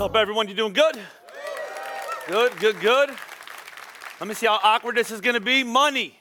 What's up, everyone? You doing good? Good, good, good. Let me see how awkward this is going to be. Money.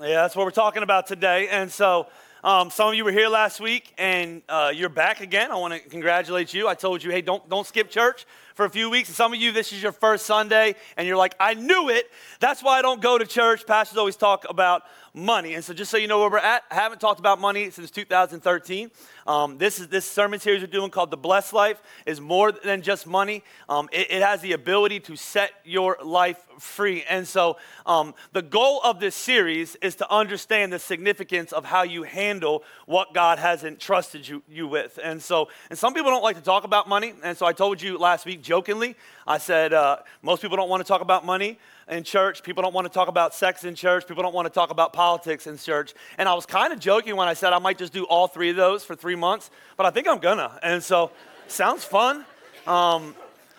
Yeah, that's what we're talking about today. And so, um, some of you were here last week, and uh, you're back again. I want to congratulate you. I told you, hey, don't don't skip church for a few weeks. And some of you, this is your first Sunday, and you're like, I knew it. That's why I don't go to church. Pastors always talk about money. And so, just so you know where we're at, I haven't talked about money since 2013. Um, this is this sermon series we're doing called "The Blessed Life" is more than just money. Um, it, it, has the ability to set your life free. And so, um, the goal of this series is to understand the significance of how you handle what God has entrusted you, you with. And so, and some people don't like to talk about money. And so, I told you last week jokingly, I said uh, most people don't want to talk about money in church. People don't want to talk about sex in church. People don't want to talk about politics in church. And I was kind of joking when I said I might just do all three of those for three months, but I think I'm gonna. And so, sounds fun. Um,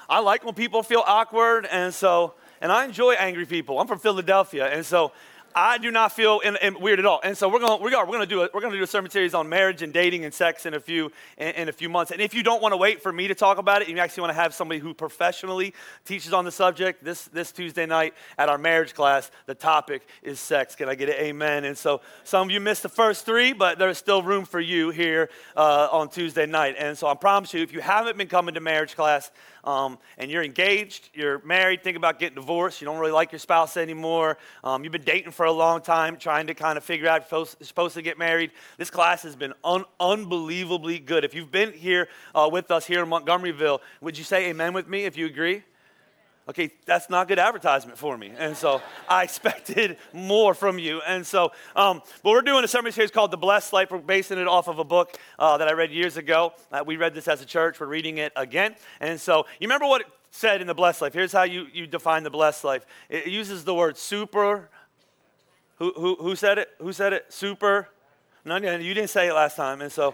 I like when people feel awkward, and so, and I enjoy angry people. I'm from Philadelphia, and so I do not feel in, in weird at all. And so we're going we're to do a, we're going to do a sermon series on marriage and dating and sex in a few in, in a few months. And if you don't want to wait for me to talk about it, you actually want to have somebody who professionally teaches on the subject. This this Tuesday night at our marriage class, the topic is sex. Can I get an amen? And so some of you missed the first three, but there's still room for you here uh, on Tuesday night. And so I promise you, if you haven't been coming to marriage class, um, and you're engaged, you're married, think about getting divorced, you don't really like your spouse anymore, um, you've been dating for a long time, trying to kind of figure out if you're supposed to get married. This class has been un- unbelievably good. If you've been here uh, with us here in Montgomeryville, would you say amen with me if you agree? okay, that's not good advertisement for me. And so I expected more from you. And so, um, but we're doing a sermon series called The Blessed Life. We're basing it off of a book uh, that I read years ago. Uh, we read this as a church. We're reading it again. And so, you remember what it said in The Blessed Life? Here's how you, you define The Blessed Life it uses the word super. Who, who, said it? Who said it? Super. No, you didn't say it last time. And so,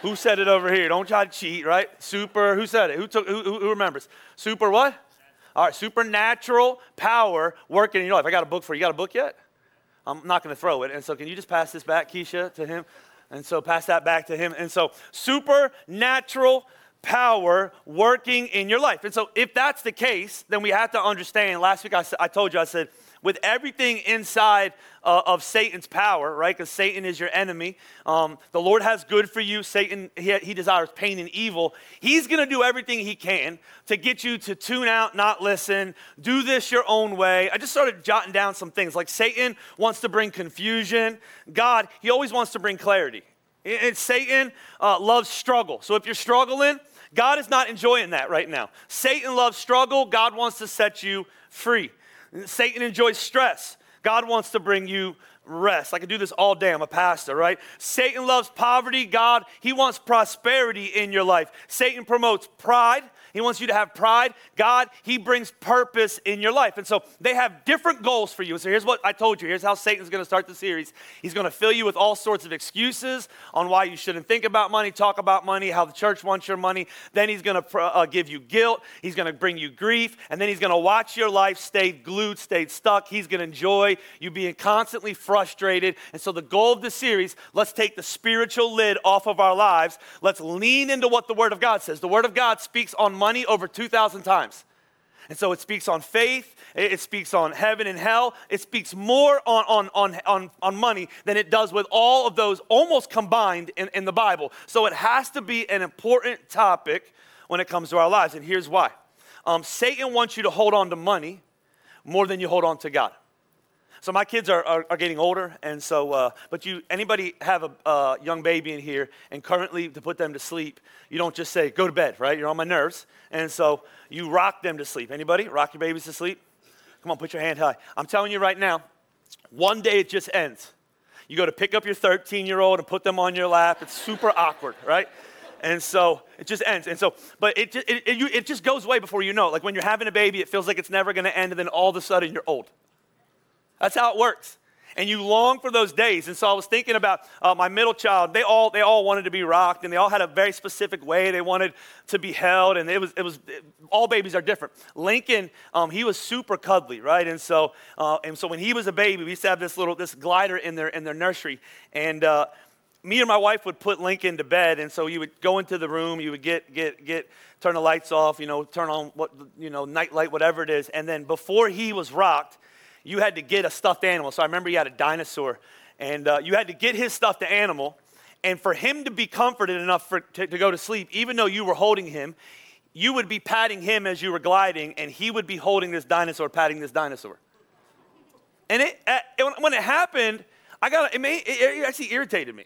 who said it over here? Don't try to cheat, right? Super. Who said it? Who, took, who, who remembers? Super what? All right, supernatural power working in your life. I got a book for you. You got a book yet? I'm not going to throw it. And so, can you just pass this back, Keisha, to him? And so, pass that back to him. And so, supernatural power working in your life. And so, if that's the case, then we have to understand. Last week, I, I told you, I said, with everything inside uh, of Satan's power, right? Because Satan is your enemy. Um, the Lord has good for you. Satan, he, he desires pain and evil. He's going to do everything he can to get you to tune out, not listen, do this your own way. I just started jotting down some things. Like Satan wants to bring confusion. God, he always wants to bring clarity. And Satan uh, loves struggle. So if you're struggling, God is not enjoying that right now. Satan loves struggle. God wants to set you free. Satan enjoys stress. God wants to bring you rest. I could do this all day. I'm a pastor, right? Satan loves poverty. God, he wants prosperity in your life. Satan promotes pride. He wants you to have pride. God, He brings purpose in your life. And so they have different goals for you. So here's what I told you. Here's how Satan's going to start the series. He's going to fill you with all sorts of excuses on why you shouldn't think about money, talk about money, how the church wants your money. Then he's going to uh, give you guilt. He's going to bring you grief. And then he's going to watch your life stay glued, stay stuck. He's going to enjoy you being constantly frustrated. And so the goal of the series, let's take the spiritual lid off of our lives. Let's lean into what the Word of God says. The Word of God speaks on money over 2,000 times. And so it speaks on faith, it speaks on heaven and hell, it speaks more on, on, on, on, on money than it does with all of those almost combined in, in the Bible. So it has to be an important topic when it comes to our lives. And here's why um, Satan wants you to hold on to money more than you hold on to God. So my kids are, are, are getting older, and so, uh, but you, anybody have a uh, young baby in here, and currently to put them to sleep, you don't just say, go to bed, right? You're on my nerves. And so you rock them to sleep. Anybody? Rock your babies to sleep? Come on, put your hand high. I'm telling you right now, one day it just ends. You go to pick up your 13 year old and put them on your lap. It's super awkward, right? And so it just ends. And so, but it, it, it, you, it just goes away before you know. Like when you're having a baby, it feels like it's never going to end, and then all of a sudden you're old. That's how it works and you long for those days. And so I was thinking about uh, my middle child. They all they all wanted to be rocked, and they all had a very specific way they wanted to be held. And it was it was it, all babies are different. Lincoln, um, he was super cuddly, right? And so uh, and so when he was a baby, we used to have this little this glider in their in their nursery, and. Uh, me and my wife would put Lincoln to bed, and so you would go into the room, you would get, get, get, turn the lights off, you know, turn on what, you know, night light, whatever it is, and then before he was rocked, you had to get a stuffed animal. So I remember you had a dinosaur, and uh, you had to get his stuffed animal. And for him to be comforted enough for, to, to go to sleep, even though you were holding him, you would be patting him as you were gliding, and he would be holding this dinosaur, patting this dinosaur. And it, uh, when it happened, I got it, made, it actually irritated me.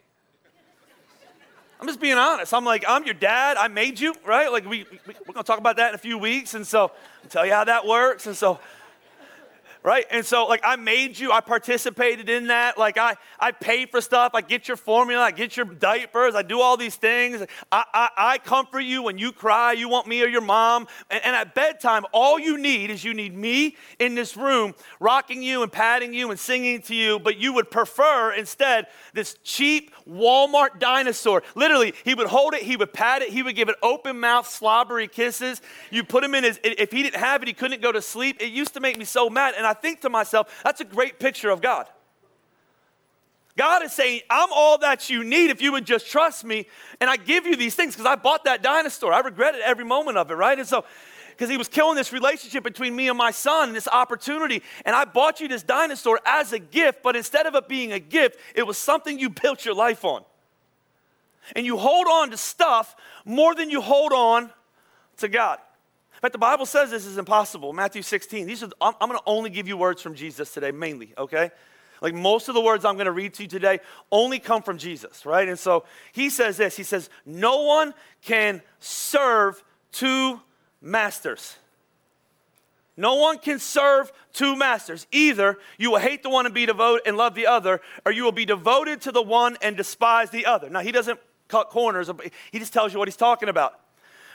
I'm just being honest. I'm like, I'm your dad. I made you, right? Like, we, we, we're going to talk about that in a few weeks. And so, I'll tell you how that works. And so, right? And so, like, I made you, I participated in that. Like, I, I pay for stuff, I get your formula, I get your diapers, I do all these things. I, I, I comfort you when you cry, you want me or your mom. And, and at bedtime, all you need is you need me in this room rocking you and patting you and singing to you, but you would prefer instead this cheap Walmart dinosaur. Literally, he would hold it, he would pat it, he would give it open mouth, slobbery kisses. You put him in his, if he didn't have it, he couldn't go to sleep. It used to make me so mad. And I think to myself, that's a great picture of God. God is saying, I'm all that you need if you would just trust me. And I give you these things because I bought that dinosaur. I regretted every moment of it, right? And so, because he was killing this relationship between me and my son, this opportunity. And I bought you this dinosaur as a gift, but instead of it being a gift, it was something you built your life on. And you hold on to stuff more than you hold on to God. In fact, the Bible says this is impossible. Matthew 16. These are, I'm, I'm going to only give you words from Jesus today, mainly, okay? Like most of the words I'm going to read to you today only come from Jesus, right? And so he says this He says, No one can serve two masters. No one can serve two masters. Either you will hate the one and be devoted and love the other, or you will be devoted to the one and despise the other. Now, he doesn't cut corners, he just tells you what he's talking about.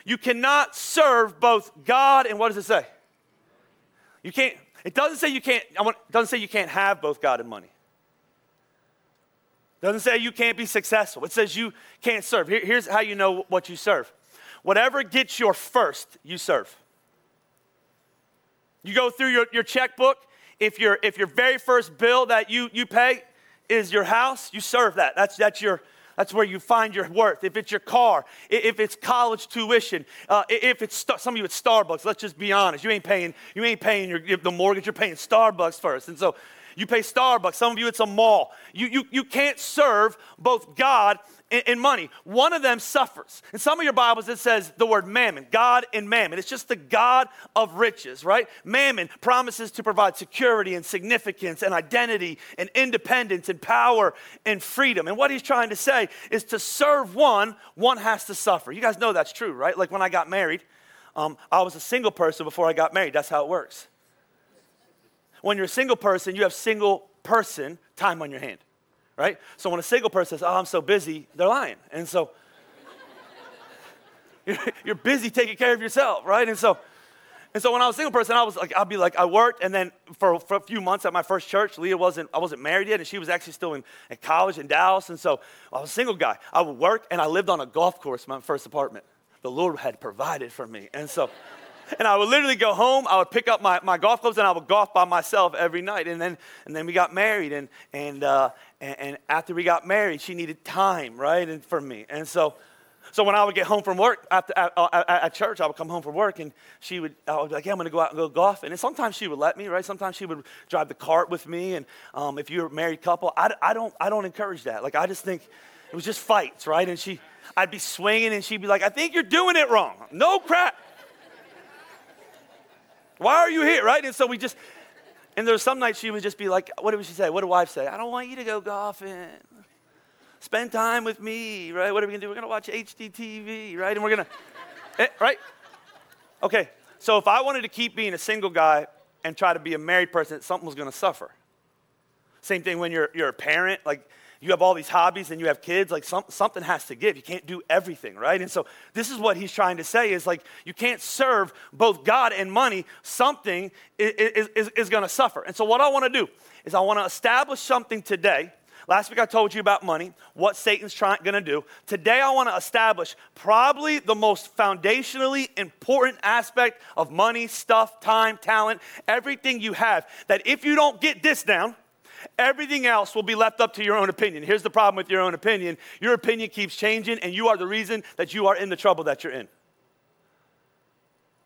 You cannot serve both God and what does it say? You can't, it doesn't say you can't, it doesn't say you can't have both God and money. It doesn't say you can't be successful. It says you can't serve. Here, here's how you know what you serve. Whatever gets your first, you serve. You go through your, your checkbook. If your, if your very first bill that you, you pay is your house, you serve that. That's, that's your, that's where you find your worth. If it's your car, if it's college tuition, uh, if it's some of you at Starbucks, let's just be honest. You ain't paying, you ain't paying your, the mortgage, you're paying Starbucks first. And so you pay Starbucks. Some of you, it's a mall. You, you, you can't serve both God and, money. One of them suffers. In some of your Bibles, it says the word mammon, God and mammon. It's just the God of riches, right? Mammon promises to provide security and significance and identity and independence and power and freedom. And what he's trying to say is to serve one, one has to suffer. You guys know that's true, right? Like when I got married, um, I was a single person before I got married. That's how it works. When you're a single person, you have single person time on your hand right? So when a single person says, Oh, I'm so busy, they're lying. And so you're busy taking care of yourself, right? And so, and so when I was a single person, I was like, I'd be like, I worked, and then for, for a few months at my first church, Leah wasn't, I wasn't married yet, and she was actually still in, in college in Dallas, and so I was a single guy. I would work, and I lived on a golf course, my first apartment. The Lord had provided for me, and so and I would literally go home, I would pick up my, my golf clubs, and I would golf by myself every night. And then, and then we got married, and, and, uh, and, and after we got married, she needed time, right, and for me. And so, so when I would get home from work after, at, at, at, church, I would come home from work and she would, I would be like, yeah, I'm going to go out and go golf. And sometimes she would let me, right? Sometimes she would drive the cart with me. And um, if you're a married couple, I, I, don't, I don't encourage that. Like, I just think it was just fights, right? And she, I'd be swinging and she'd be like, I think you're doing it wrong. No crap. Why are you here, right? And so we just, and there was some nights she would just be like, what did she say? What did wives say? I don't want you to go golfing. Spend time with me, right? What are we gonna do? We're gonna watch HGTV, right? And we're gonna, eh, right? Okay, so if I wanted to keep being a single guy and try to be a married person, something was gonna suffer. Same thing when you're, you're a parent, like you have all these hobbies and you have kids, like some, something has to give. You can't do everything, right? And so this is what he's trying to say is like you can't serve both God and money. Something is, is, is going to suffer. And so what I want to do is I want to establish something today. Last week I told you about money, what Satan's trying going to do. Today I want to establish probably the most foundationally important aspect of money, stuff, time, talent, everything you have. That if you don't get this down, Everything else will be left up to your own opinion. Here's the problem with your own opinion your opinion keeps changing, and you are the reason that you are in the trouble that you're in.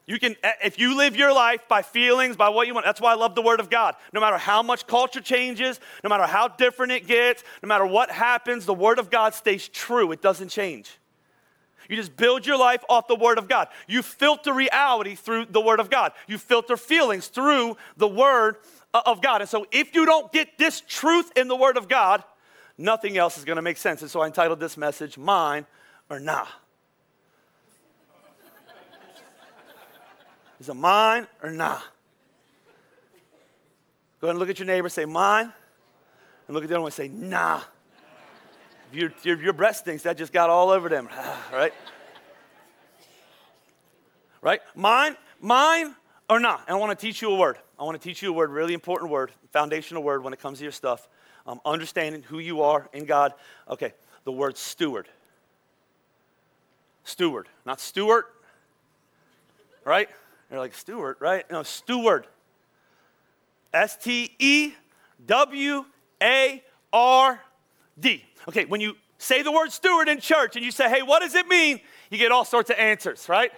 You can, eh, if you live your life by feelings, by what you want, that's why I love the Word of God. No matter how much culture changes, no matter how different it gets, no matter what happens, the Word of God stays true. It doesn't change. You just build your life off the Word of God. You filter reality through the Word of God. You filter feelings through the Word Uh, of God. And so if you don't get this truth in the Word of God, nothing else is going to make sense. And so I entitled this message, Mine or Nah. Is it mine or nah? Go ahead and look at your neighbor, say mine, and look at the other one say nah. If your, your, your breast stinks, that just got all over them, right? Right? Mine, mine or not. And I want to teach you a word. I want to teach you a word, really important word, foundational word when it comes to your stuff. Um, understanding who you are in God. Okay, the word steward. Steward, not steward, right? You're like, steward, right? No, steward. S T E W A R D. Okay, when you say the word steward in church and you say, hey, what does it mean? You get all sorts of answers, right?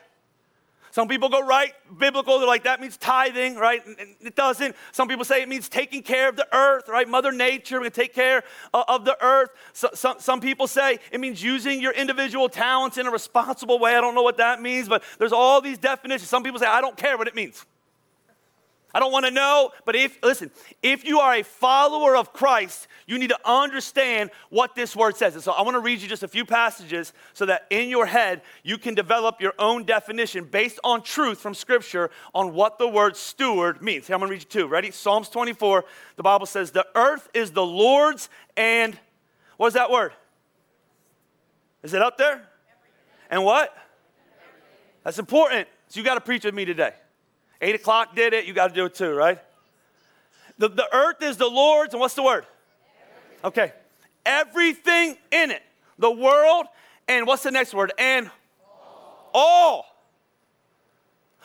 Some people go right biblical, they're like, that means tithing, right? And it doesn't. Some people say it means taking care of the earth, right? Mother Nature, gonna take care uh, of the earth. So, some, some people say it means using your individual talents in a responsible way. I don't know what that means, but there's all these definitions. Some people say, I don't care what it means. I don't want to know, but if, listen, if you are a follower of Christ, you need to understand what this word says. And so I want to read you just a few passages so that in your head you can develop your own definition based on truth from Scripture on what the word steward means. Here, I'm going to read you two. Ready? Psalms 24, the Bible says, The earth is the Lord's and what is that word? Is it up there? And what? That's important. So you got to preach with me today. Eight o'clock did it, you got to do it too, right? The, the earth is the Lord's, and what's the word? Okay. Everything in it. The world, and what's the next word? And all. all.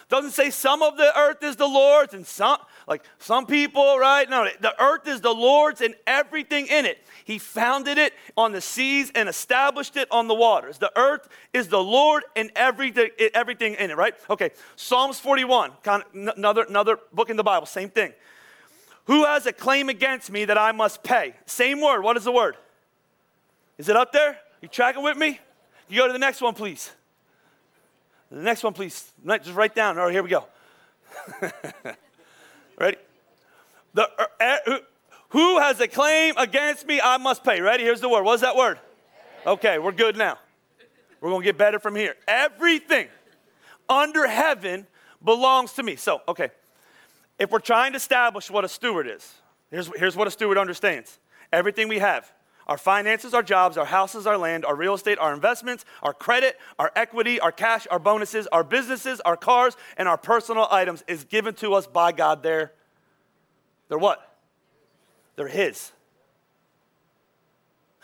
Doesn't say some of the earth is the Lord's and some, like some people, right? No, the earth is the Lord's and everything in it. He founded it on the seas and established it on the waters. The earth is the Lord and everything, everything in it, right? Okay, Psalms 41, kind of another, another book in the Bible, same thing. Who has a claim against me that I must pay? Same word. What is the word? Is it up there? You tracking with me? You go to the next one, please. The next one, please. Just write down. All right, here we go. Ready? The, uh, who has a claim against me? I must pay. Ready? Here's the word. What's that word? Okay, we're good now. We're going to get better from here. Everything under heaven belongs to me. So, okay, if we're trying to establish what a steward is, here's, here's what a steward understands everything we have our finances, our jobs, our houses, our land, our real estate, our investments, our credit, our equity, our cash, our bonuses, our businesses, our cars, and our personal items is given to us by God. They're, they're what? they're His.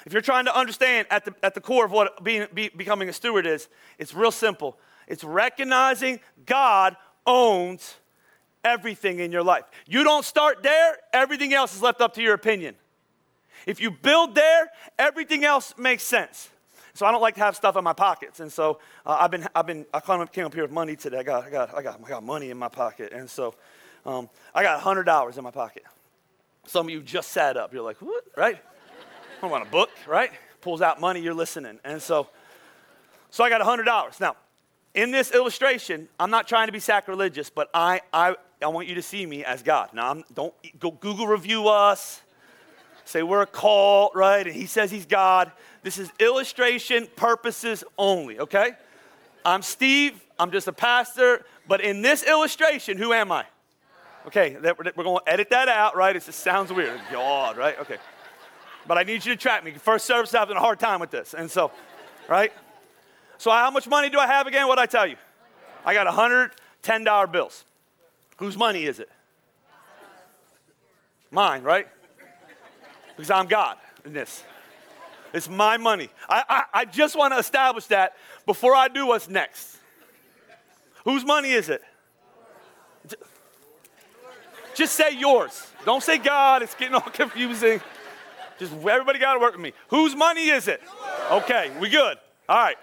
If you're trying to understand at the, at the core of what being, be, becoming a steward is, it's real simple. It's recognizing God owns everything in your life. You don't start there, everything else is left up to your opinion. If you build there, everything else makes sense. So I don't like to have stuff in my pockets, and so uh, I've been, I've been, I came up here with money today. I got, I got, I got, I got money in my pocket, and so um, I got hundred dollars in my pocket. Some of you just sat up. You're like, what? Right? I want a book, right? Pulls out money, you're listening. And so, so I got $100. Now, in this illustration, I'm not trying to be sacrilegious, but I, I, I want you to see me as God. Now, I'm, don't go Google review us, say we're a cult, right? And he says he's God. This is illustration purposes only, okay? I'm Steve, I'm just a pastor, but in this illustration, who am I? Okay, that, we're going to edit that out, right? It just sounds weird. God, right? Okay. but I need you to track me. First service, having a hard time with this. And so, right? So, how much money do I have again? What did I tell you? I got $110 bills. Whose money is it? Mine, right? Because I'm God in this. It's my money. I, I, I just want to establish that before I do what's next. Whose money is it? Just say yours. Don't say God. It's getting all confusing. Just everybody got to work with me. Whose money is it? Okay, we good. All right.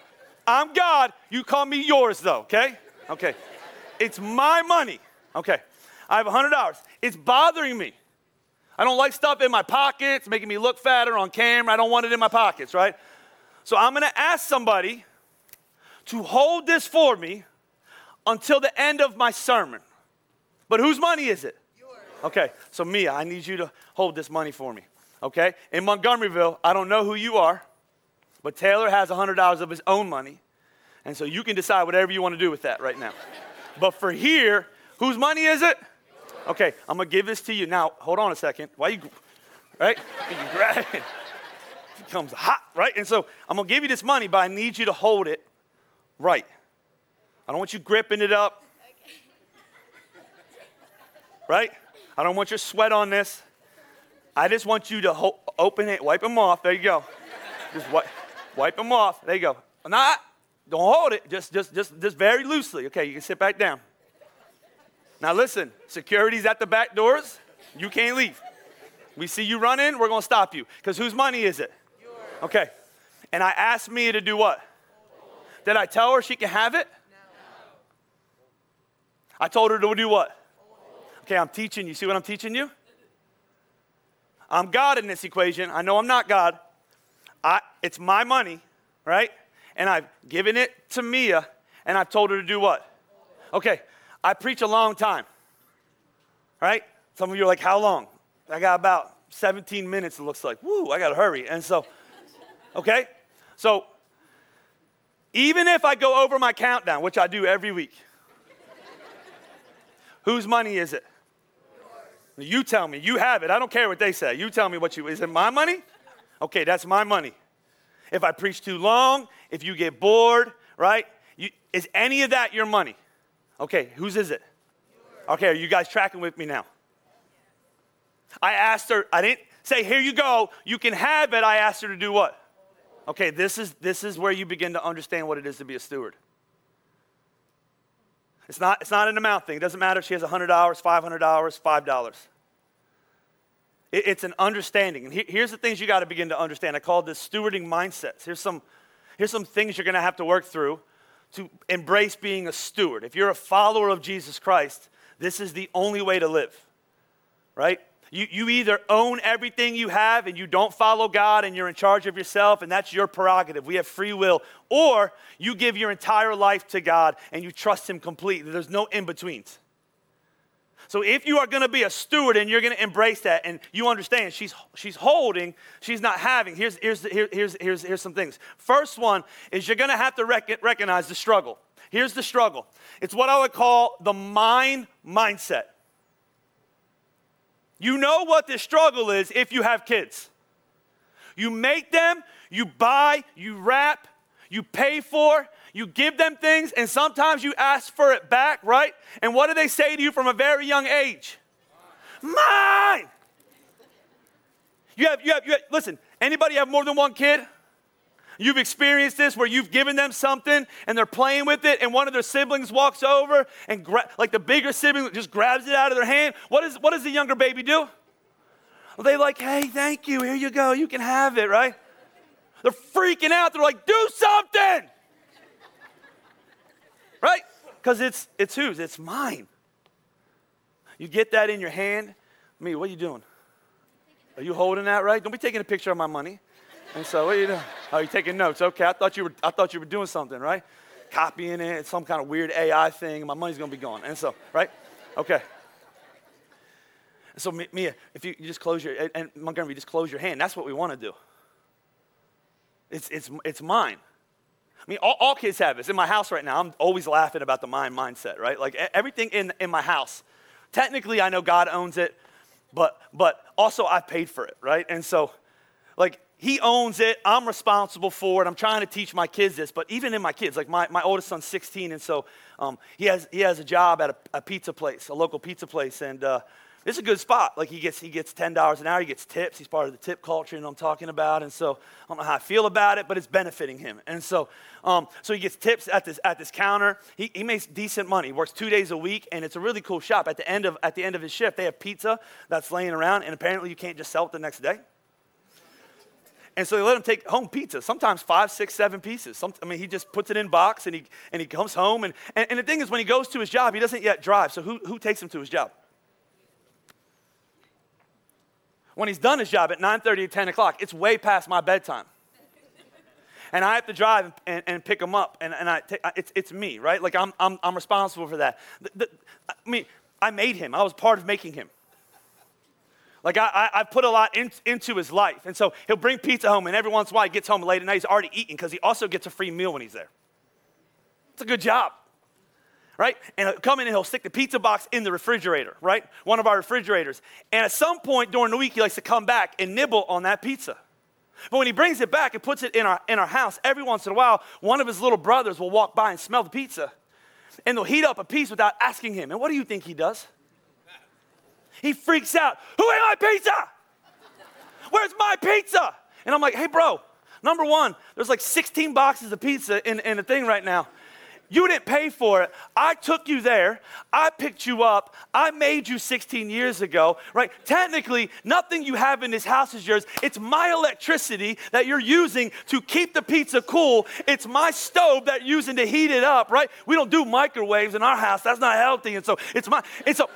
I'm God. You call me yours, though, okay? Okay. It's my money. Okay. I have $100. It's bothering me. I don't like stuff in my pockets, making me look fatter on camera. I don't want it in my pockets, right? So I'm going to ask somebody to hold this for me until the end of my sermon. But whose money is it? Yours. Okay, so Mia, I need you to hold this money for me. Okay? In Montgomeryville, I don't know who you are, but Taylor has $100 of his own money. And so you can decide whatever you want to do with that right now. but for here, whose money is it? Okay, I'm gonna give this to you. Now, hold on a second. Why you, right? You grab it. It becomes hot, right? And so I'm gonna give you this money, but I need you to hold it right. I don't want you gripping it up. Right? I don't want your sweat on this. I just want you to ho- open it, wipe them off. There you go. Just wipe, wipe them off. There you go. Not, don't hold it. Just, just, just, just very loosely. Okay, you can sit back down. Now listen, security's at the back doors. You can't leave. We see you running, we're gonna stop you. Because whose money is it? Yours. Okay. And I asked Mia to do what? Did I tell her she can have it? No. I told her to do what? Okay, I'm teaching you. See what I'm teaching you? I'm God in this equation. I know I'm not God. I, it's my money, right? And I've given it to Mia, and I've told her to do what? Okay, I preach a long time, right? Some of you are like, how long? I got about 17 minutes, it looks like. Woo, I got to hurry. And so, okay? So, even if I go over my countdown, which I do every week, whose money is it? You tell me. You have it. I don't care what they say. You tell me what you. Is it my money? Okay, that's my money. If I preach too long, if you get bored, right? You, is any of that your money? Okay, whose is it? Okay, are you guys tracking with me now? I asked her, I didn't say, here you go, you can have it. I asked her to do what? Okay, this is, this is where you begin to understand what it is to be a steward. It's not, it's not an amount thing. It doesn't matter if she has $100, $500, $5. It, it's an understanding. And he, here's the things you got to begin to understand. I call this stewarding mindsets. Here's some, here's some things you're going to have to work through to embrace being a steward. If you're a follower of Jesus Christ, this is the only way to live, right? You, you either own everything you have and you don't follow God and you're in charge of yourself and that's your prerogative. We have free will. Or you give your entire life to God and you trust Him completely. There's no in betweens. So if you are going to be a steward and you're going to embrace that and you understand she's, she's holding, she's not having, here's, here's, here, here's, here's, here's some things. First one is you're going to have to rec- recognize the struggle. Here's the struggle it's what I would call the mind mindset. You know what the struggle is if you have kids. You make them, you buy, you wrap, you pay for, you give them things, and sometimes you ask for it back, right? And what do they say to you from a very young age? Mine! You have, you have, you have listen, anybody have more than one kid? You've experienced this where you've given them something and they're playing with it, and one of their siblings walks over and, gra- like the bigger sibling, just grabs it out of their hand. What, is, what does the younger baby do? They like, hey, thank you, here you go, you can have it, right? They're freaking out. They're like, do something right? Because it's, it's whose? It's mine. You get that in your hand. Me, what are you doing? Are you holding that right? Don't be taking a picture of my money. And so, what are you doing? Oh, you're taking notes. Okay, I thought you were, I thought you were doing something, right? Copying it, some kind of weird AI thing. My money's to be gone. And so, right? Okay. So, Mia, if you, you just close your, and Montgomery, just close your hand. That's what we want to do. It's, it's, it's mine. I mean, all, all, kids have this. In my house right now, I'm always laughing about the mind mindset, right? Like everything in, in my house. Technically, I know God owns it, but, but also I paid for it, right? And so, like he owns it. I'm responsible for it. I'm trying to teach my kids this, but even in my kids, like my, my oldest son's 16, and so um, he, has, he has a job at a, a, pizza place, a local pizza place, and uh, it's a good spot. Like he gets, he gets $10 an hour, he gets tips. He's part of the tip culture, know I'm talking about. And so I don't know how I feel about it, but it's benefiting him. And so, um, so he gets tips at this, at this counter. He, he makes decent money. He works two days a week, and it's a really cool shop. At the, end of, at the end of his shift, they have pizza that's laying around, and apparently you can't just sell it the next day. And so they let him take home pizza, sometimes five, six, seven pieces. Some, I mean, he just puts it in box and he, and he comes home. And, and, and the thing is, when he goes to his job, he doesn't yet drive. So who, who takes him to his job? When he's done his job at 9.30 or 10 o'clock, it's way past my bedtime. and I have to drive and, and, and pick him up. And, and I take, it's, it's me, right? Like I'm, I'm, I'm responsible for that. The, the, I mean, I made him. I was part of making him. Like I, I, I put a lot in, into his life. And so he'll bring pizza home, and every once in a while he gets home late at night, he's already eating because he also gets a free meal when he's there. It's a good job. Right? And he'll come in and he'll stick the pizza box in the refrigerator, right? One of our refrigerators. And at some point during the week, he likes to come back and nibble on that pizza. But when he brings it back and puts it in our, in our house, every once in a while, one of his little brothers will walk by and smell the pizza. And they'll heat up a piece without asking him. And what do you think he does? He freaks out. Who ate my pizza? Where's my pizza? And I'm like, hey, bro, number one, there's like 16 boxes of pizza in, in a thing right now. You didn't pay for it. I took you there. I picked you up. I made you 16 years ago, right? Technically, nothing you have in this house is yours. It's my electricity that you're using to keep the pizza cool. It's my stove that you're using to heat it up, right? We don't do microwaves in our house. That's not healthy. And so it's my, it's a,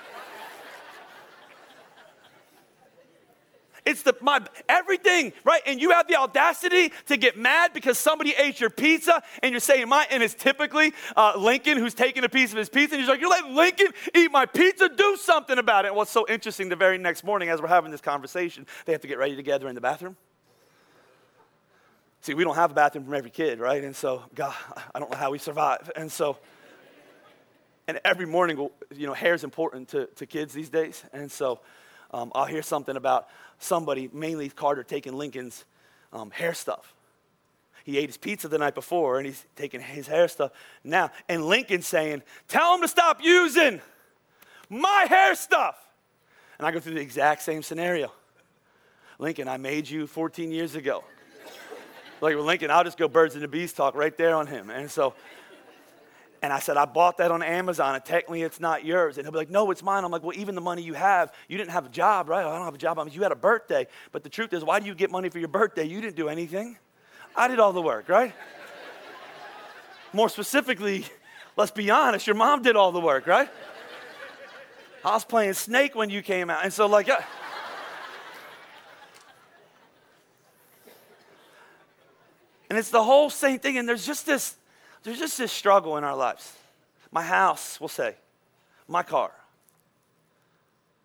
It's the my everything, right? And you have the audacity to get mad because somebody ate your pizza, and you're saying my and it's typically uh, Lincoln who's taking a piece of his pizza, and he's like, "You're letting Lincoln eat my pizza? Do something about it." And what's so interesting? The very next morning, as we're having this conversation, they have to get ready together in the bathroom. See, we don't have a bathroom from every kid, right? And so, God, I don't know how we survive. And so, and every morning, you know, hair is important to, to kids these days. And so, um, I'll hear something about somebody, mainly Carter, taking Lincoln's um, hair stuff. He ate his pizza the night before and he's taking his hair stuff now. And Lincoln's saying, Tell him to stop using my hair stuff. And I go through the exact same scenario. Lincoln, I made you 14 years ago. like with Lincoln, I'll just go birds and the bees talk right there on him. And so and I said, I bought that on Amazon, and technically it's not yours. And he'll be like, No, it's mine. I'm like, Well, even the money you have, you didn't have a job, right? I don't have a job. I mean, you had a birthday. But the truth is, why do you get money for your birthday? You didn't do anything. I did all the work, right? More specifically, let's be honest, your mom did all the work, right? I was playing Snake when you came out. And so, like, and it's the whole same thing. And there's just this there's just this struggle in our lives. My house, we'll say, my car,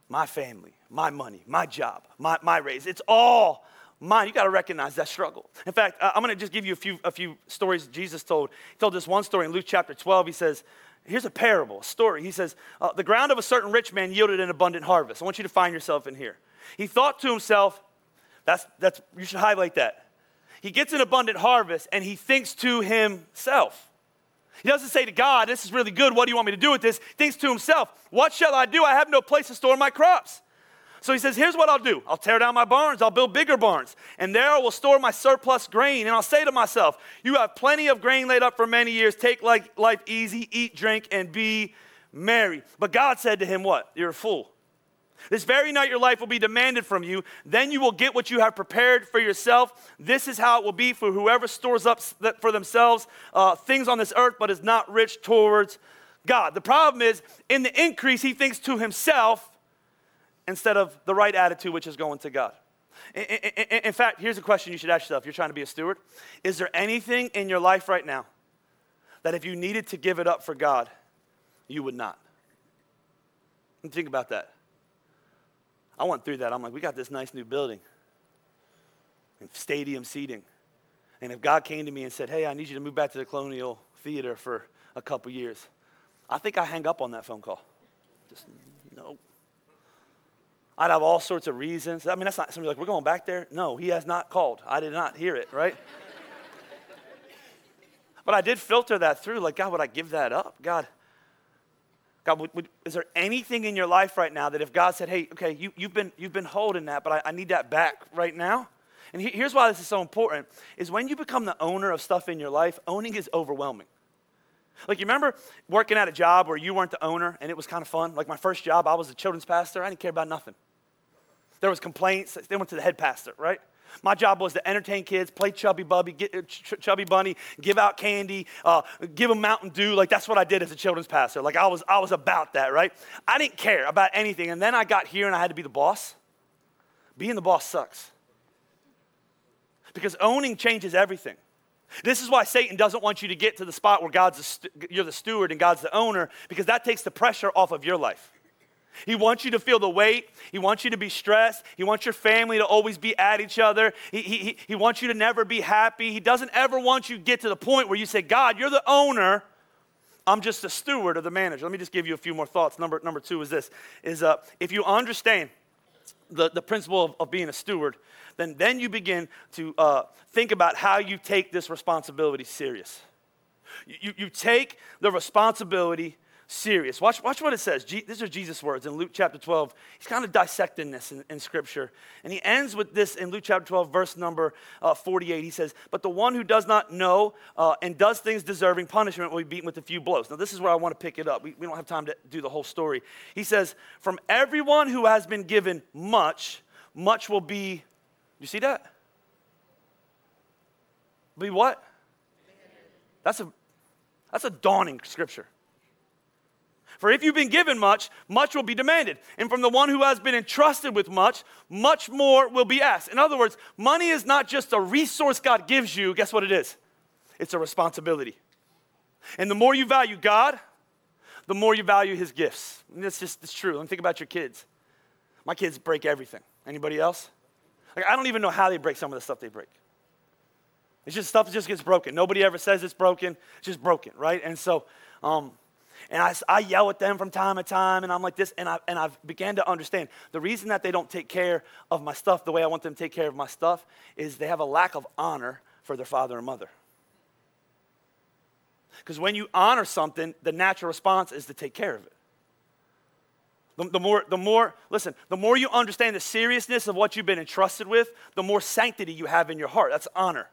my family, my money, my job, my, my raise. It's all mine. You got to recognize that struggle. In fact, I'm going to just give you a few, a few stories Jesus told. He told this one story in Luke chapter 12. He says, Here's a parable, a story. He says, uh, The ground of a certain rich man yielded an abundant harvest. I want you to find yourself in here. He thought to himself, that's, that's, you should highlight that. He gets an abundant harvest and he thinks to himself. He doesn't say to God, This is really good. What do you want me to do with this? He thinks to himself, What shall I do? I have no place to store my crops. So he says, Here's what I'll do I'll tear down my barns, I'll build bigger barns, and there I will store my surplus grain. And I'll say to myself, You have plenty of grain laid up for many years. Take life easy, eat, drink, and be merry. But God said to him, What? You're a fool. This very night your life will be demanded from you. Then you will get what you have prepared for yourself. This is how it will be for whoever stores up for themselves uh, things on this earth, but is not rich towards God. The problem is, in the increase, he thinks to himself instead of the right attitude, which is going to God. In, in, in fact, here's a question you should ask yourself. You're trying to be a steward. Is there anything in your life right now that if you needed to give it up for God, you would not? And think about that. I went through that. I'm like, we got this nice new building and stadium seating. And if God came to me and said, hey, I need you to move back to the Colonial Theater for a couple years, I think I hang up on that phone call. Just, no. I'd have all sorts of reasons. I mean, that's not somebody like, we're going back there. No, he has not called. I did not hear it, right? but I did filter that through. Like, God, would I give that up? God, God, would, would, is there anything in your life right now that if God said, hey, okay, you, have been, you've been holding that, but I, I need that back right now? And he, here's why this is so important, is when you become the owner of stuff in your life, owning is overwhelming. Like, you remember working at a job where you weren't the owner and it was kind of fun? Like, my first job, I was a children's pastor. I didn't care about nothing. There was complaints. They went to the head pastor, right? My job was to entertain kids, play chubby bubby, get, uh, ch- chubby bunny, give out candy, uh, give them Mountain Dew. Like that's what I did as a children's pastor. Like I was, I was about that, right? I didn't care about anything. And then I got here and I had to be the boss. Being the boss sucks because owning changes everything. This is why Satan doesn't want you to get to the spot where God's st- you're the steward and God's the owner because that takes the pressure off of your life. He wants you to feel the weight. He wants you to be stressed. He wants your family to always be at each other. He, he, he wants you to never be happy. He doesn't ever want you to get to the point where you say, God, you're the owner. I'm just a steward or the manager. Let me just give you a few more thoughts. Number, number two is this, is uh, if you understand the, the principle of, of being a steward, then, then you begin to uh, think about how you take this responsibility serious. You, you take the responsibility serious. Watch, watch what it says. These are Jesus' words in Luke chapter 12. He's kind of dissecting this in, in Scripture. And he ends with this in Luke chapter 12, verse number uh, 48. He says, But the one who does not know uh, and does things deserving punishment will be beaten with a few blows. Now, this is where I want to pick it up. We, we don't have time to do the whole story. He says, From everyone who has been given much, much will be. You see that? Be what? That's a, that's a dawning scripture. For if you've been given much, much will be demanded. And from the one who has been entrusted with much, much more will be asked. In other words, money is not just a resource God gives you. Guess what it is? It's a responsibility. And the more you value God, the more you value his gifts. And that's just it's true. And think about your kids. My kids break everything. Anybody else? Like I don't even know how they break some of the stuff they break. It's just stuff that just gets broken. Nobody ever says it's broken. It's just broken, right? And so um, and I, I yell at them from time to time, and I'm like this, and, I, and I've began to understand the reason that they don't take care of my stuff the way I want them to take care of my stuff is they have a lack of honor for their father and mother. Because when you honor something, the natural response is to take care of it. The, the, more, the more, listen, the more you understand the seriousness of what you've been entrusted with, the more sanctity you have in your heart. That's honor.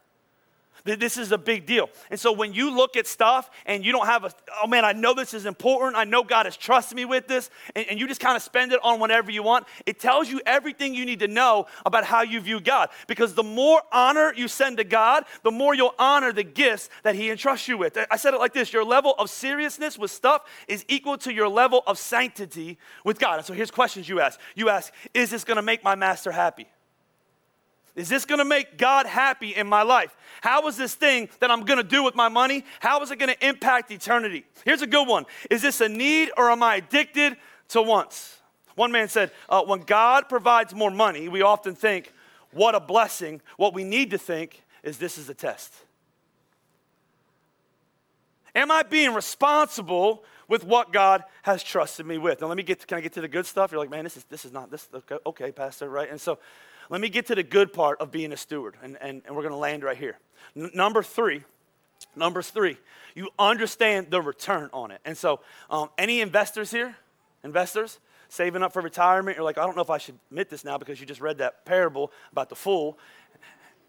This is a big deal. And so when you look at stuff and you don't have a, oh man, I know this is important. I know God has trusted me with this, and, and you just kind of spend it on whatever you want, it tells you everything you need to know about how you view God. Because the more honor you send to God, the more you'll honor the gifts that He entrusts you with. I said it like this your level of seriousness with stuff is equal to your level of sanctity with God. And so here's questions you ask. You ask, is this going to make my master happy? Is this gonna make God happy in my life? How is this thing that I'm gonna do with my money? How is it gonna impact eternity? Here's a good one Is this a need or am I addicted to wants? One man said, uh, When God provides more money, we often think, What a blessing. What we need to think is this is a test. Am I being responsible with what God has trusted me with? Now, let me get to, can I get to the good stuff? You're like, man, this is, this is not, this, okay, okay, Pastor, right? And so let me get to the good part of being a steward, and, and, and we're to land right here. N- number three, number three, you understand the return on it. And so, um, any investors here, investors, saving up for retirement, you're like, I don't know if I should admit this now because you just read that parable about the fool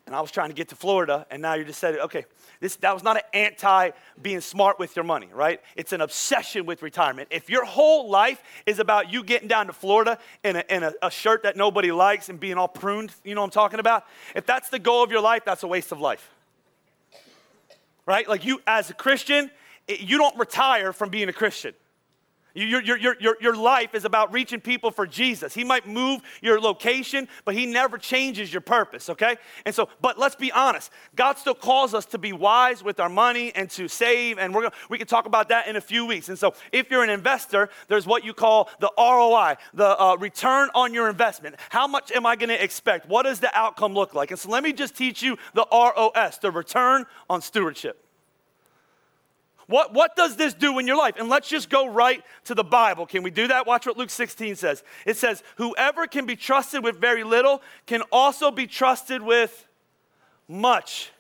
and I was trying to get to Florida, and now you just said, okay, this, that was not an anti being smart with your money, right? It's an obsession with retirement. If your whole life is about you getting down to Florida in, a, in a, a shirt that nobody likes and being all pruned, you know what I'm talking about? If that's the goal of your life, that's a waste of life. Right? Like you, as a Christian, you don't retire from being a Christian. Your, your, your, your, your life is about reaching people for Jesus. He might move your location, but He never changes your purpose, okay? And so, but let's be honest. God still calls us to be wise with our money and to save, and we're gonna, we can talk about that in a few weeks. And so, if you're an investor, there's what you call the ROI, the uh, return on your investment. How much am I gonna expect? What does the outcome look like? And so, let me just teach you the ROS, the return on stewardship. What, what does this do in your life? And let's just go right to the Bible. Can we do that? Watch what Luke 16 says. It says, Whoever can be trusted with very little can also be trusted with much.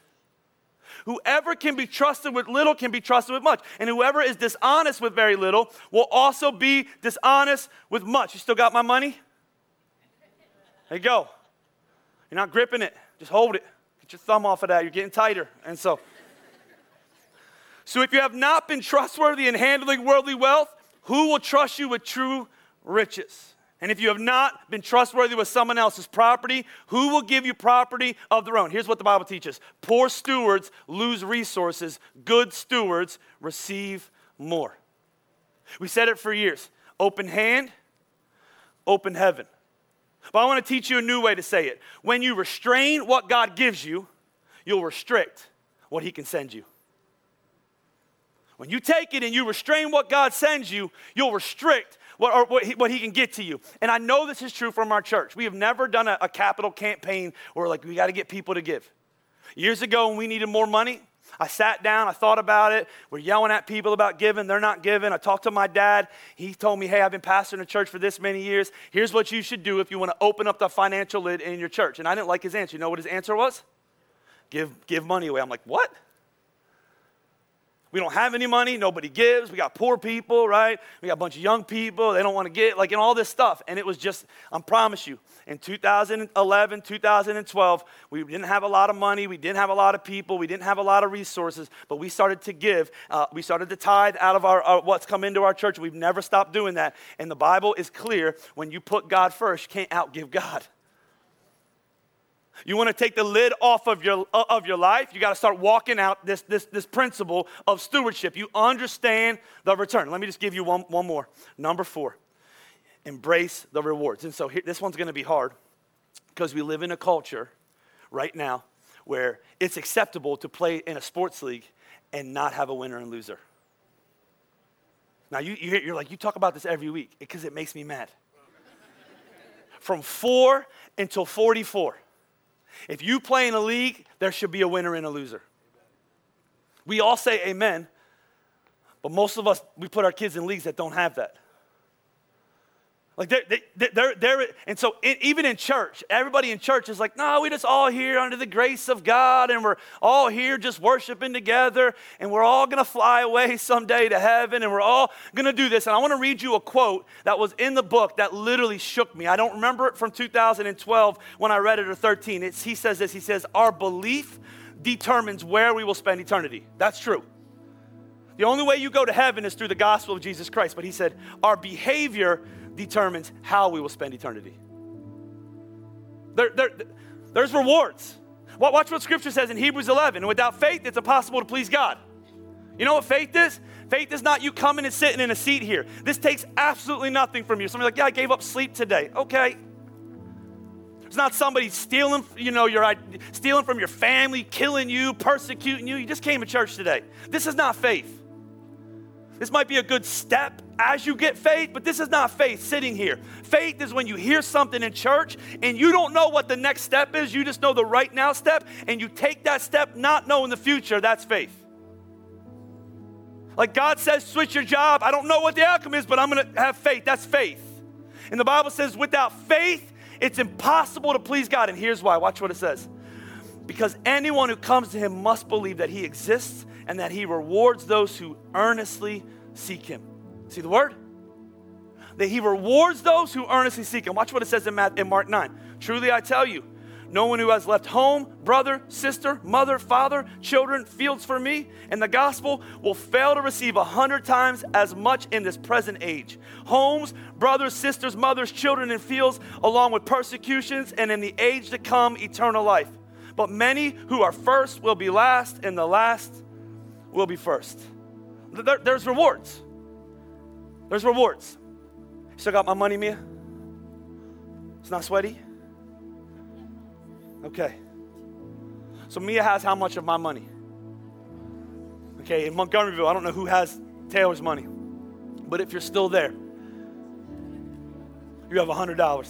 Whoever can be trusted with little can be trusted with much. And whoever is dishonest with very little will also be dishonest with much. You still got my money? There you go. You're not gripping it, just hold it. Get your thumb off of that. You're getting tighter. And so, so if you have not been trustworthy in handling worldly wealth, who will trust you with true riches? And if you have not been trustworthy with someone else's property, who will give you property of their own? Here's what the Bible teaches Poor stewards lose resources, good stewards receive more. We said it for years open hand, open heaven. But I want to teach you a new way to say it. When you restrain what God gives you, you'll restrict what He can send you. When you take it and you restrain what God sends you, you'll restrict what, what, he, what he can get to you. And I know this is true from our church. We have never done a, a capital campaign where, like, we got to get people to give. Years ago, when we needed more money, I sat down, I thought about it. We're yelling at people about giving, they're not giving. I talked to my dad. He told me, hey, I've been pastoring a church for this many years. Here's what you should do if you want to open up the financial lid in your church. And I didn't like his answer. You know what his answer was? Give, give money away. I'm like, what? We don't have any money. Nobody gives. We got poor people, right? We got a bunch of young people. They don't want to get, like, and all this stuff. And it was just, I promise you, in 2011, 2012, we didn't have a lot of money. We didn't have a lot of people. We didn't have a lot of resources. But we started to give. Uh, we started to tithe out of our, uh, what's come into our church. We've never stopped doing that. And the Bible is clear when you put God first, you can't outgive God. You want to take the lid off of your, uh, of your life, you got to start walking out this, this, this principle of stewardship. You understand the return. Let me just give you one, one more. Number four, embrace the rewards. And so here, this one's going to be hard because we live in a culture right now where it's acceptable to play in a sports league and not have a winner and loser. Now, you, you're like, you talk about this every week because it makes me mad. From four until 44 if you play in a league, there should be a winner and a loser. We all say amen, but most of us, we put our kids in leagues that don't have that. Like they're, they're, they're, and so it, even in church, everybody in church is like, no, we just all here under the grace of God, and we're all here just worshiping together, and we're all gonna fly away someday to heaven, and we're all gonna do this. And I wanna read you a quote that was in the book that literally shook me. I don't remember it from 2012 when I read it or 13. It's, he says this, he says, our belief determines where we will spend eternity. That's true. The only way you go to heaven is through the gospel of Jesus Christ. But he said, our behavior determines how we will spend eternity. There, there, there's rewards. Watch what scripture says in Hebrews 11. And without faith, it's impossible to please God. You know what faith is? Faith is not you coming and sitting in a seat here. This takes absolutely nothing from you. Somebody's like, yeah, I gave up sleep today. Okay. It's not somebody stealing, you know, your stealing from your family, killing you, persecuting you. You just came to church today. This is not faith. This might be a good step as you get faith, but this is not faith sitting here. Faith is when you hear something in church and you don't know what the next step is, you just know the right now step, and you take that step not knowing the future. That's faith. Like God says, switch your job. I don't know what the outcome is, but I'm going to have faith. That's faith. And the Bible says, without faith, it's impossible to please God. And here's why. Watch what it says. Because anyone who comes to him must believe that he exists and that he rewards those who earnestly seek him. See the word? That he rewards those who earnestly seek him. Watch what it says in, Mark 9. Truly I tell you, no one who has left home, brother, sister, mother, father, children, fields for me, and the gospel will fail to receive a hundred times as much in this present age. Homes, brothers, sisters, mothers, children, and fields, along with persecutions, and in the age to come, eternal life. But many who are first will be last, and the last will be first. There, there's rewards. There's rewards. Still got my money, Mia? It's not sweaty? Okay. So Mia has how much of my money? Okay, in Montgomeryville, I don't know who has Taylor's money. But if you're still there, you have $100.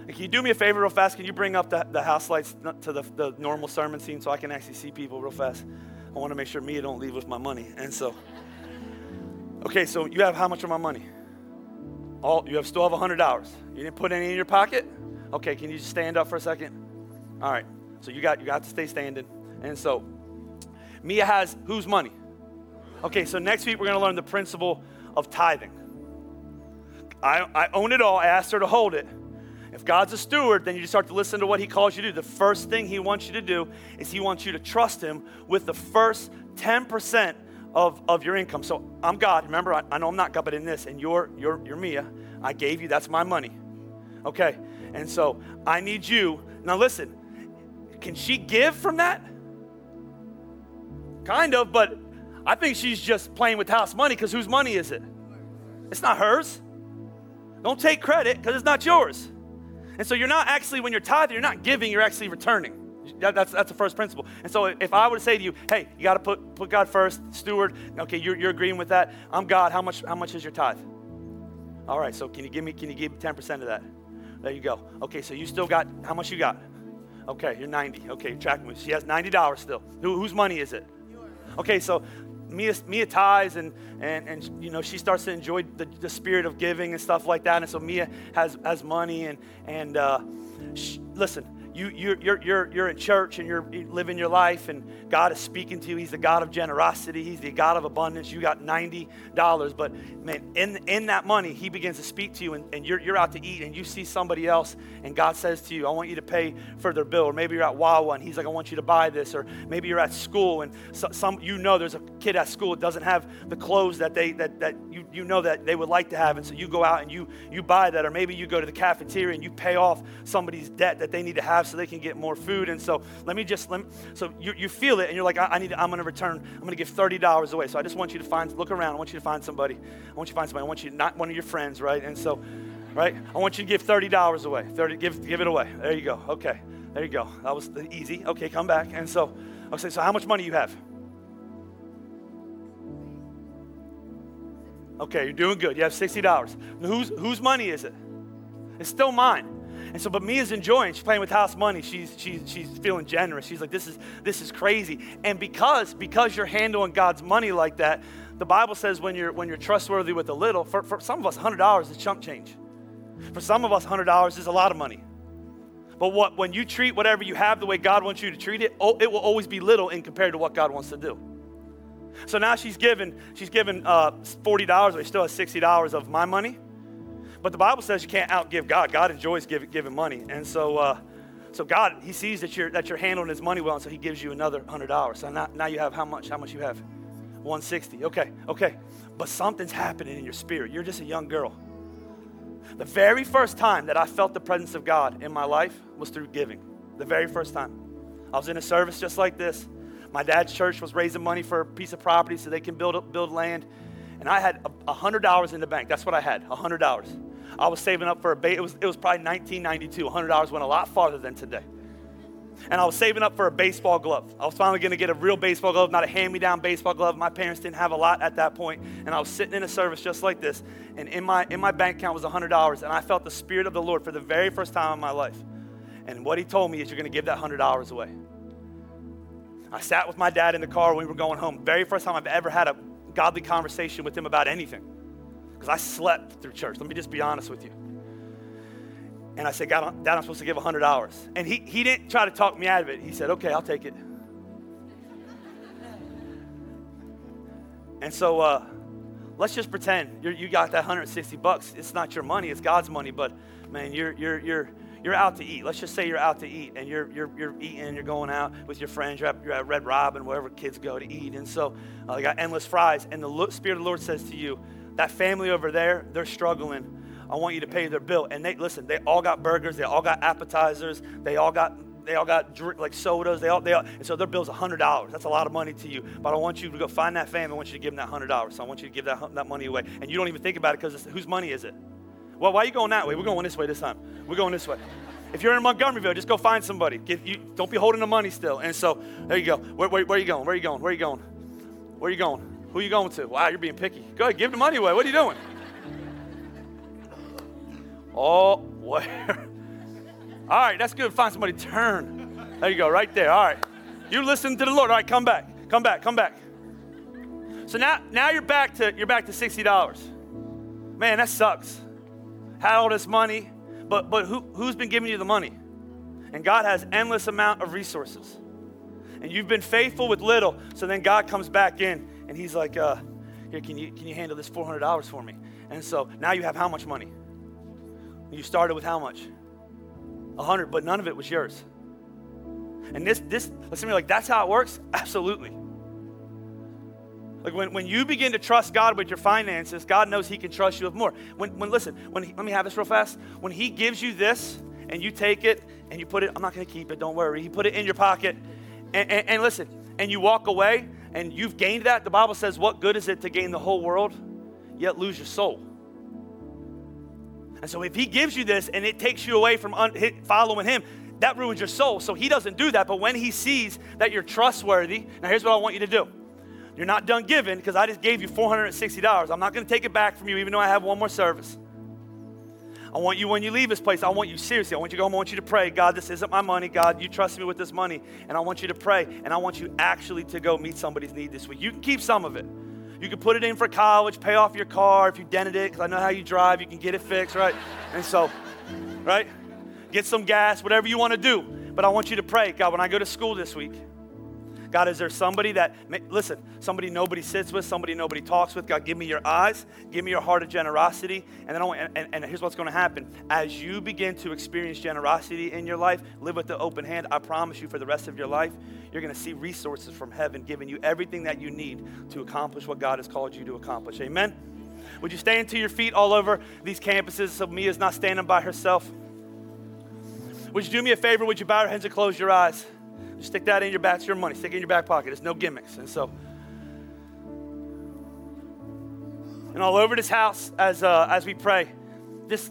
And can you do me a favor real fast? Can you bring up the, the house lights to the, the normal sermon scene so I can actually see people real fast? I want to make sure Mia don't leave with my money. And so, okay, so you have how much of my money? All you have still have a hundred dollars. You didn't put any in your pocket. Okay, can you just stand up for a second? All right. So you got you got to stay standing. And so Mia has whose money? Okay, so next week we're to learn the principle of tithing. I, I own it all. I asked her to hold it. If God's a steward, then you just start to listen to what He calls you to do. The first thing He wants you to do is He wants you to trust Him with the first 10% of, of your income. So I'm God. Remember, I, I know I'm not God, but in this, and you're, you're, you're Mia. I gave you, that's my money. Okay? And so I need you. Now listen, can she give from that? Kind of, but I think she's just playing with house money because whose money is it? It's not hers. Don't take credit because it's not yours. And so you're not actually, when you're tithing, you're not giving, you're actually returning. That's, that's the first principle. And so if I were to say to you, hey, you got to put, put God first, steward, okay, you're, you're agreeing with that. I'm God. How much, how much is your tithe? All right, so can you give me, can you give me 10% of that? There you go. Okay, so you still got, how much you got? Okay, you're 90. Okay, tracking with. She has $90 still. Who, whose money is it? Okay, so Mia, Mia tithes and, and, and you know she starts to enjoy the, the spirit of giving and stuff like that and so Mia has, has money and, and uh, she, listen you, you're, you're, you're, you're in church and you're living your life and God is speaking to you. He's the God of generosity. He's the God of abundance. You got $90. But man, in, in that money, he begins to speak to you and, and you're, you're out to eat and you see somebody else and God says to you, I want you to pay for their bill. Or maybe you're at Wawa and he's like, I want you to buy this. Or maybe you're at school and so, some, you know there's a kid at school that doesn't have the clothes that they, that, that you, you know that they would like to have. And so you go out and you, you buy that. Or maybe you go to the cafeteria and you pay off somebody's debt that they need to have so they can get more food. And so let me just, let me, so you, you feel it and you're like, I, I need, to, I'm going to return, I'm going to give $30 away. So I just want you to find, look around. I want you to find somebody. I want you to find somebody. I want you, not one of your friends, right? And so, right? I want you to give $30 away. 30, give, give it away. There you go. Okay. There you go. That was easy. Okay, come back. And so, okay, so how much money you have? Okay, you're doing good. You have $60. Whose, whose money is it? It's still mine. And so, but Mia's enjoying. She's playing with house money. She's, she's, she's feeling generous. She's like, this is, this is crazy. And because, because you're handling God's money like that, the Bible says when you're, when you're trustworthy with a little, for, for some of us, $100 is chump change. For some of us, $100 is a lot of money. But what, when you treat whatever you have the way God wants you to treat it, oh, it will always be little in compared to what God wants to do. So now she's given, she's given uh, $40, but she still has $60 of my money. But the Bible says you can't outgive God. God enjoys give, giving money. And so, uh, so God, He sees that you're, that you're handling His money well, and so He gives you another $100. So now, now you have how much? How much you have? 160. Okay, okay. But something's happening in your spirit. You're just a young girl. The very first time that I felt the presence of God in my life was through giving. The very first time. I was in a service just like this. My dad's church was raising money for a piece of property so they can build, build land. And I had $100 in the bank. That's what I had, $100. I was saving up for a bait. It was, it was probably 1992. $100 went a lot farther than today. And I was saving up for a baseball glove. I was finally going to get a real baseball glove, not a hand me down baseball glove. My parents didn't have a lot at that point, And I was sitting in a service just like this. And in my, in my bank account was $100. And I felt the Spirit of the Lord for the very first time in my life. And what He told me is, You're going to give that $100 away. I sat with my dad in the car when we were going home. Very first time I've ever had a godly conversation with him about anything because I slept through church. Let me just be honest with you. And I said, God, Dad, I'm supposed to give $100. And he, he didn't try to talk me out of it. He said, okay, I'll take it. and so uh, let's just pretend you got that 160 bucks. It's not your money, it's God's money, but man, you're, you're, you're, you're out to eat. Let's just say you're out to eat and you're, you're, you're eating, you're going out with your friends, you're at, you're at Red Robin, wherever kids go to eat. And so uh, they got endless fries. And the Spirit of the Lord says to you, that family over there, they're struggling. I want you to pay their bill. And they listen, they all got burgers, they all got appetizers, they all got they all got drink, like sodas. They all, they all, and so their bill's $100. That's a lot of money to you. But I want you to go find that family. I want you to give them that $100. So I want you to give that, that money away. And you don't even think about it because whose money is it? Well, why are you going that way? We're going this way this time. We're going this way. If you're in Montgomeryville, just go find somebody. Get, you, don't be holding the money still. And so there you go. Where, where, where you going? Where you going? Where you going? Where you going? Who you going to? Wow, you're being picky. Go ahead, give the money away. What are you doing? Oh, where? All right, that's good. Find somebody turn. There you go, right there. All right. You listen to the Lord. All right, come back. Come back, come back. So now, now you're back to you're back to sixty dollars. Man, that sucks. Had all this money, but but who who's been giving you the money? And God has endless amount of resources. And you've been faithful with little, so then God comes back in and He's like, uh, "Here, can you can you handle this four hundred dollars for me?" And so now you have how much money? You started with how much? A hundred, but none of it was yours. And this, this, listen to me, like that's how it works? Absolutely. Like when, when you begin to trust God with your finances, God knows He can trust you with more. When, when listen, when he, let me have this real fast. When He gives you this and you take it and you put it, I'm not going to keep it, don't worry. He put it in your pocket. And, and, and listen, and you walk away and you've gained that. The Bible says, What good is it to gain the whole world, yet lose your soul? And so if He gives you this and it takes you away from un- following Him, that ruins your soul. So He doesn't do that. But when He sees that you're trustworthy, now here's what I want you to do. You're not done giving because I just gave you $460. I'm not going to take it back from you, even though I have one more service. I want you when you leave this place, I want you seriously. I want you to go home. I want you to pray. God, this isn't my money. God, you trust me with this money. And I want you to pray. And I want you actually to go meet somebody's need this week. You can keep some of it. You can put it in for college, pay off your car if you dented it, because I know how you drive. You can get it fixed, right? And so, right? Get some gas, whatever you want to do. But I want you to pray. God, when I go to school this week, God, is there somebody that, listen, somebody nobody sits with, somebody nobody talks with? God, give me your eyes, give me your heart of generosity. And then want, and, and here's what's going to happen. As you begin to experience generosity in your life, live with the open hand, I promise you for the rest of your life, you're going to see resources from heaven giving you everything that you need to accomplish what God has called you to accomplish. Amen? Would you stand to your feet all over these campuses so Mia's not standing by herself? Would you do me a favor? Would you bow your heads and close your eyes? Stick that in your back. It's your money. Stick it in your back pocket. It's no gimmicks. And so, and all over this house as, uh, as we pray, this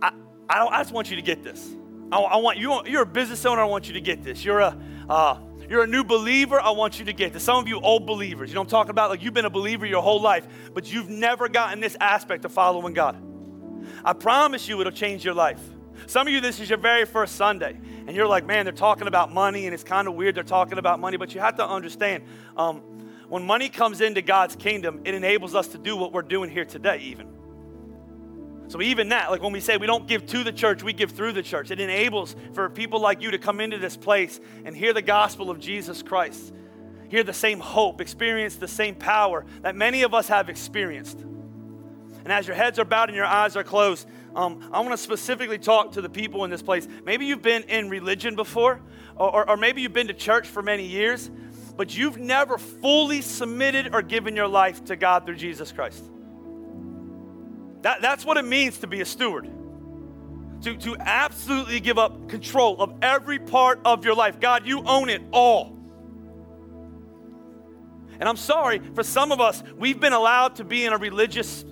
I, I, don't, I, just want you to get this. I, I, want you, you're a business owner, I want you to get this. You're a, uh, you're a new believer, I want you to get this. Some of you old believers, you know I'm talking about? Like you've been a believer your whole life, but you've never gotten this aspect of following God. I promise you it'll change your life. Some of you, this is your very first Sunday, and you're like, man, they're talking about money, and it's kind of weird they're talking about money, but you have to understand um, when money comes into God's kingdom, it enables us to do what we're doing here today, even. So, even that, like when we say we don't give to the church, we give through the church. It enables for people like you to come into this place and hear the gospel of Jesus Christ, hear the same hope, experience the same power that many of us have experienced. And as your heads are bowed and your eyes are closed, um, I want to specifically talk to the people in this place. Maybe you've been in religion before, or, or, maybe you've been to church for many years, but you've never fully submitted or given your life to God through Jesus Christ. That, that's what it means to be a steward. To, to absolutely give up control of every part of your life. God, you own it all. And I'm sorry, for some of us, we've been allowed to be in a religious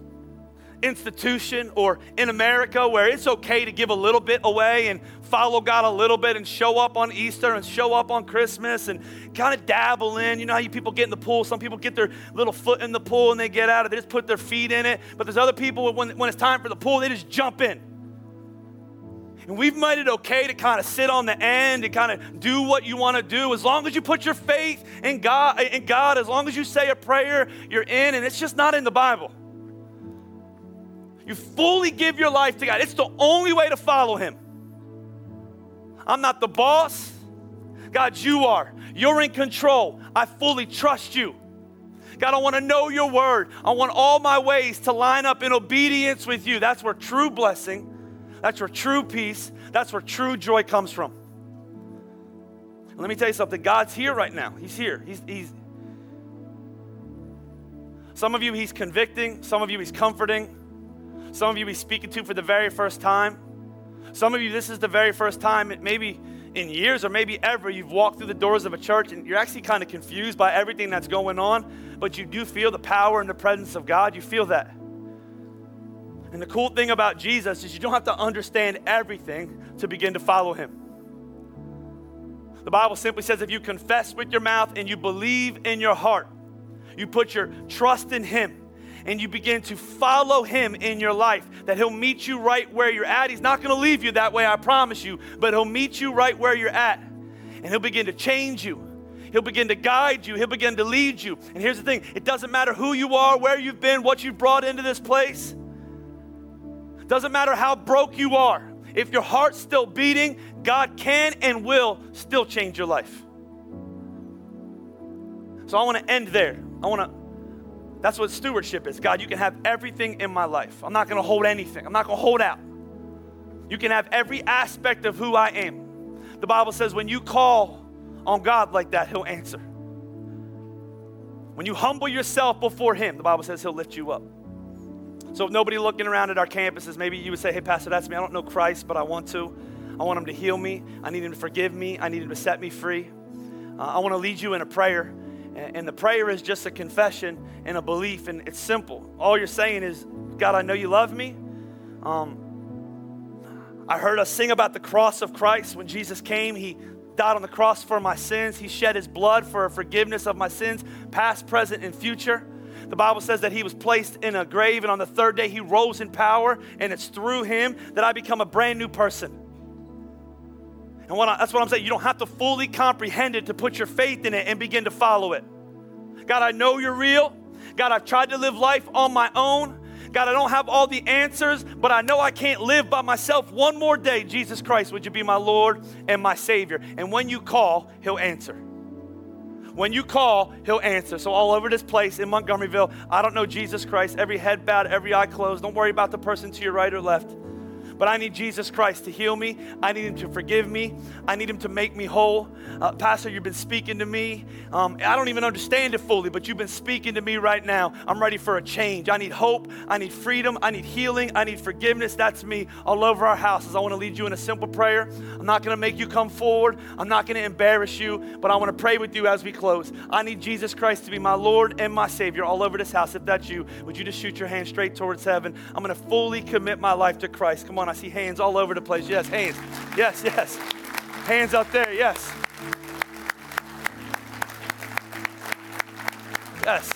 institution or in America where it's okay to give a little bit away and follow God a little bit and show up on Easter and show up on Christmas and kind of dabble in. You know how you people get in the pool? Some people get their little foot in the pool and they get out of it, they just put their feet in it. But there's other people when, when it's time for the pool, they just jump in. And we've made it okay to kind of sit on the end and kind of do what you want to do as long as you put your faith in God, in God, as long as you say a prayer, you're in, and it's just not in the Bible. You fully give your life to God. It's the only way to follow Him. I'm not the boss. God, you are. You're in control. I fully trust you. God, I want to know your word. I want all my ways to line up in obedience with you. That's where true blessing, that's where true peace, that's where true joy comes from. let me tell you something God's here right now. He's here. He's, he's, some of you, He's convicting, some of you, He's comforting. Some of you be speaking to for the very first time. Some of you, this is the very first time, maybe in years or maybe ever, you've walked through the doors of a church and you're actually kind of confused by everything that's going on, but you do feel the power and the presence of God. You feel that. And the cool thing about Jesus is you don't have to understand everything to begin to follow him. The Bible simply says if you confess with your mouth and you believe in your heart, you put your trust in him, and you begin to follow Him in your life, that He'll meet you right where you're at. He's not going to leave you that way, I promise you, but He'll meet you right where you're at. And He'll begin to change you. He'll begin to guide you. He'll begin to lead you. And here's the thing it doesn't matter who you are, where you've been, what you've brought into this place. Doesn't matter how broke you are. If your heart's still beating, God can and will still change your life. So I want to end there. I want to, that's what stewardship is. God, you can have everything in my life. I'm not going to hold anything, I'm not going to hold out. You can have every aspect of who I am. The Bible says when you call on God like that, He'll answer. When you humble yourself before Him, the Bible says He'll lift you up. So if nobody looking around at our campuses, maybe you would say, hey, Pastor, that's me. I don't know Christ, but I want to. I want Him to heal me. I need Him to forgive me. I need Him to set me free. Uh, I want to lead you in a prayer. And the prayer is just a confession and a belief, and it's simple. All you're saying is, God, I know you love me. Um, I heard us sing about the cross of Christ. When Jesus came, He died on the cross for my sins. He shed His blood for forgiveness of my sins, past, present, and future. The Bible says that He was placed in a grave, and on the third day, He rose in power, and it's through Him that I become a brand new person. And what I, that's what I'm saying. You don't have to fully comprehend it to put your faith in it and begin to follow it. God, I know you're real. God, I've tried to live life on my own. God, I don't have all the answers, but I know I can't live by myself one more day. Jesus Christ, would you be my Lord and my Savior? And when you call, He'll answer. When you call, He'll answer. So, all over this place in Montgomeryville, I don't know Jesus Christ. Every head bowed, every eye closed. Don't worry about the person to your right or left but I need Jesus Christ to heal me. I need Him to forgive me. I need Him to make me whole. Uh, Pastor, you've been speaking to me. Um, I don't even understand it fully, but you've been speaking to me right now. I'm ready for a change. I need hope. I need freedom. I need healing. I need forgiveness. That's me all over our houses. I want to lead you in a simple prayer. I'm not going to make you come forward, I'm not going to embarrass you, but I want to pray with you as we close. I need Jesus Christ to be my Lord and my Savior all over this house. If that's you, would you just shoot your hand straight towards heaven? I'm going to fully commit my life to Christ. Come on, I see hands all over the place. Yes, hands. Yes, yes. Hands up there. Yes. Yes.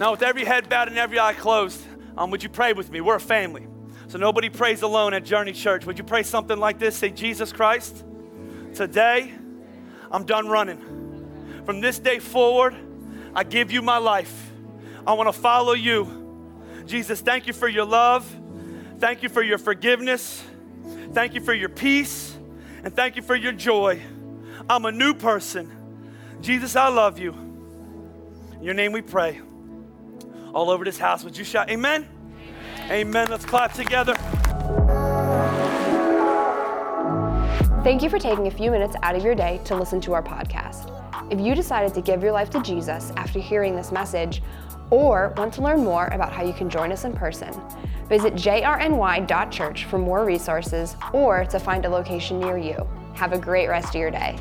Now, with every head bowed and every eye closed, um, would you pray with me? We're a family. So nobody prays alone at Journey Church. Would you pray something like this? Say, Jesus Christ, today I'm done running. From this day forward, I give you my life. I want to follow you. Jesus, thank you for your love. Thank you for your forgiveness. Thank you for your peace. And thank you for your joy. I'm a new person. Jesus, I love you. In your name we pray. All over this house, would you shout, Amen? Amen. Amen. Let's clap together. Thank you for taking a few minutes out of your day to listen to our podcast. If you decided to give your life to Jesus after hearing this message, or want to learn more about how you can join us in person, visit jrny.church for more resources or to find a location near you. Have a great rest of your day.